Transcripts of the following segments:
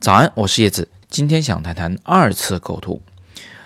早安，我是叶子，今天想谈谈二次构图。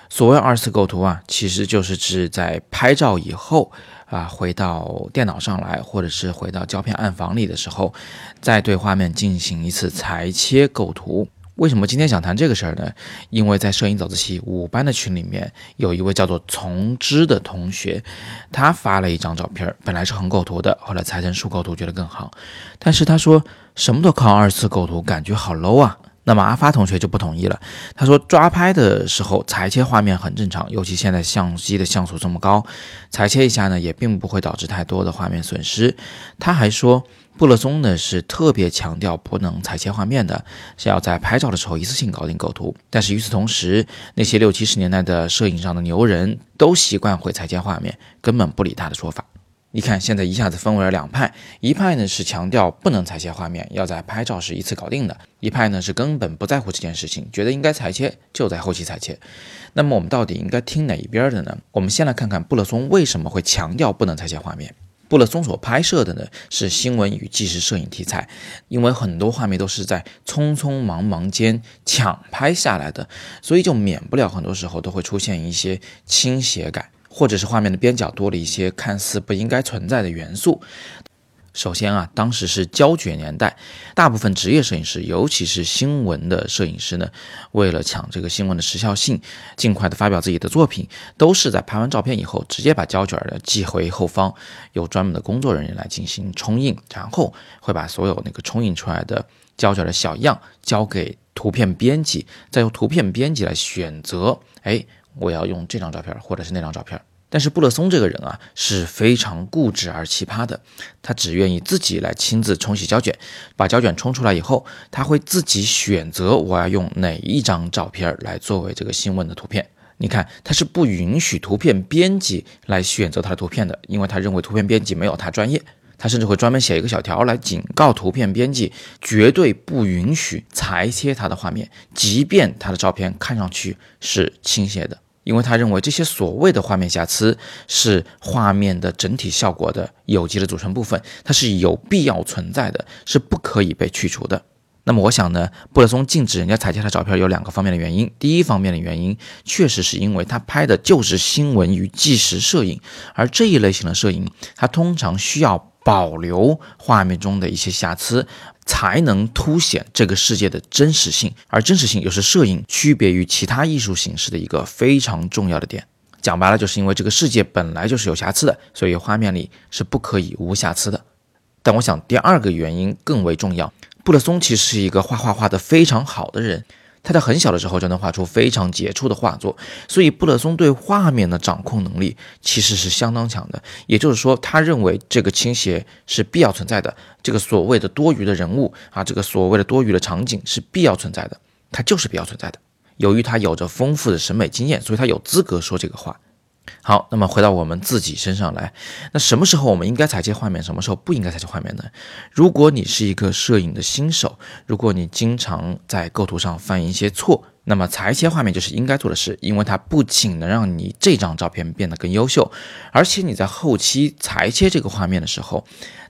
所谓二次构图啊，其实就是指在拍照以后啊，回到电脑上来，或者是回到胶片暗房里的时候，再对画面进行一次裁切构图。为什么今天想谈这个事儿呢？因为在摄影早自习五班的群里面，有一位叫做从之的同学，他发了一张照片，本来是横构图的，后来裁成竖构图，觉得更好。但是他说什么都靠二次构图，感觉好 low 啊。那么阿发同学就不同意了，他说抓拍的时候裁切画面很正常，尤其现在相机的像素这么高，裁切一下呢也并不会导致太多的画面损失。他还说布勒松呢是特别强调不能裁切画面的，是要在拍照的时候一次性搞定构图。但是与此同时，那些六七十年代的摄影上的牛人都习惯会裁切画面，根本不理他的说法。你看，现在一下子分为了两派，一派呢是强调不能裁切画面，要在拍照时一次搞定的；一派呢是根本不在乎这件事情，觉得应该裁切就在后期裁切。那么我们到底应该听哪一边的呢？我们先来看看布勒松为什么会强调不能裁切画面。布勒松所拍摄的呢是新闻与纪实摄影题材，因为很多画面都是在匆匆忙忙间抢拍下来的，所以就免不了很多时候都会出现一些倾斜感。或者是画面的边角多了一些看似不应该存在的元素。首先啊，当时是胶卷年代，大部分职业摄影师，尤其是新闻的摄影师呢，为了抢这个新闻的时效性，尽快的发表自己的作品，都是在拍完照片以后，直接把胶卷的寄回后方，由专门的工作人员来进行冲印，然后会把所有那个冲印出来的胶卷的小样交给图片编辑，再由图片编辑来选择，哎。我要用这张照片，或者是那张照片。但是布勒松这个人啊是非常固执而奇葩的，他只愿意自己来亲自冲洗胶卷，把胶卷冲出来以后，他会自己选择我要用哪一张照片来作为这个新闻的图片。你看，他是不允许图片编辑来选择他的图片的，因为他认为图片编辑没有他专业。他甚至会专门写一个小条来警告图片编辑，绝对不允许裁切他的画面，即便他的照片看上去是倾斜的，因为他认为这些所谓的画面瑕疵是画面的整体效果的有机的组成部分，它是有必要存在的，是不可以被去除的。那么我想呢，布勒松禁止人家裁切他照片有两个方面的原因。第一方面的原因，确实是因为他拍的就是新闻与纪实摄影，而这一类型的摄影，它通常需要。保留画面中的一些瑕疵，才能凸显这个世界的真实性，而真实性又是摄影区别于其他艺术形式的一个非常重要的点。讲白了，就是因为这个世界本来就是有瑕疵的，所以画面里是不可以无瑕疵的。但我想第二个原因更为重要，布勒松其实是一个画画画得非常好的人。他在很小的时候就能画出非常杰出的画作，所以布勒松对画面的掌控能力其实是相当强的。也就是说，他认为这个倾斜是必要存在的，这个所谓的多余的人物啊，这个所谓的多余的场景是必要存在的，它就是必要存在的。由于他有着丰富的审美经验，所以他有资格说这个话。好，那么回到我们自己身上来，那什么时候我们应该裁切画面，什么时候不应该裁切画面呢？如果你是一个摄影的新手，如果你经常在构图上犯一些错，那么裁切画面就是应该做的事，因为它不仅能让你这张照片变得更优秀，而且你在后期裁切这个画面的时候，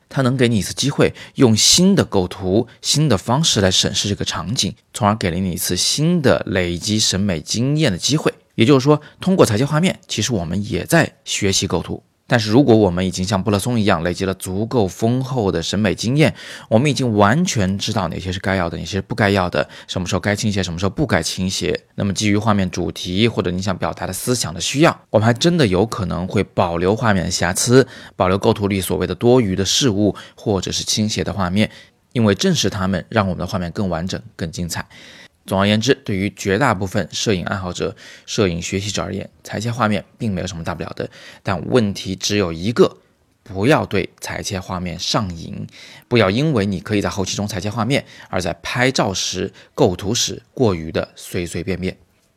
它能给你一次机会，用新的构图、新的方式来审视这个场景，从而给了你一次新的累积审美经验的机会。也就是说，通过裁切画面，其实我们也在学习构图。但是，如果我们已经像布勒松一样累积了足够丰厚的审美经验，我们已经完全知道哪些是该要的，哪些是不该要的，什么时候该倾斜，什么时候不该倾斜。那么，基于画面主题或者你想表达的思想的需要，我们还真的有可能会保留画面的瑕疵，保留构图里所谓的多余的事物或者是倾斜的画面，因为正是它们让我们的画面更完整、更精彩。总而言之，对于绝大部分摄影爱好者、摄影学习者而言，裁切画面并没有什么大不了的。但问题只有一个：不要对裁切画面上瘾，不要因为你可以在后期中裁切画面，而在拍照时、构图时过于的随随便便。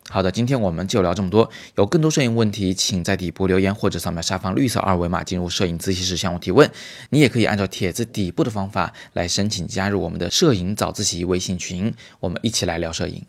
好的，今天我们就聊这么多。有更多摄影问题，请在底部留言或者扫描下方绿色二维码进入摄影自习室向我提问。你也可以按照帖子底部的方法来申请加入我们的摄影早自习微信群，我们一起来聊摄影。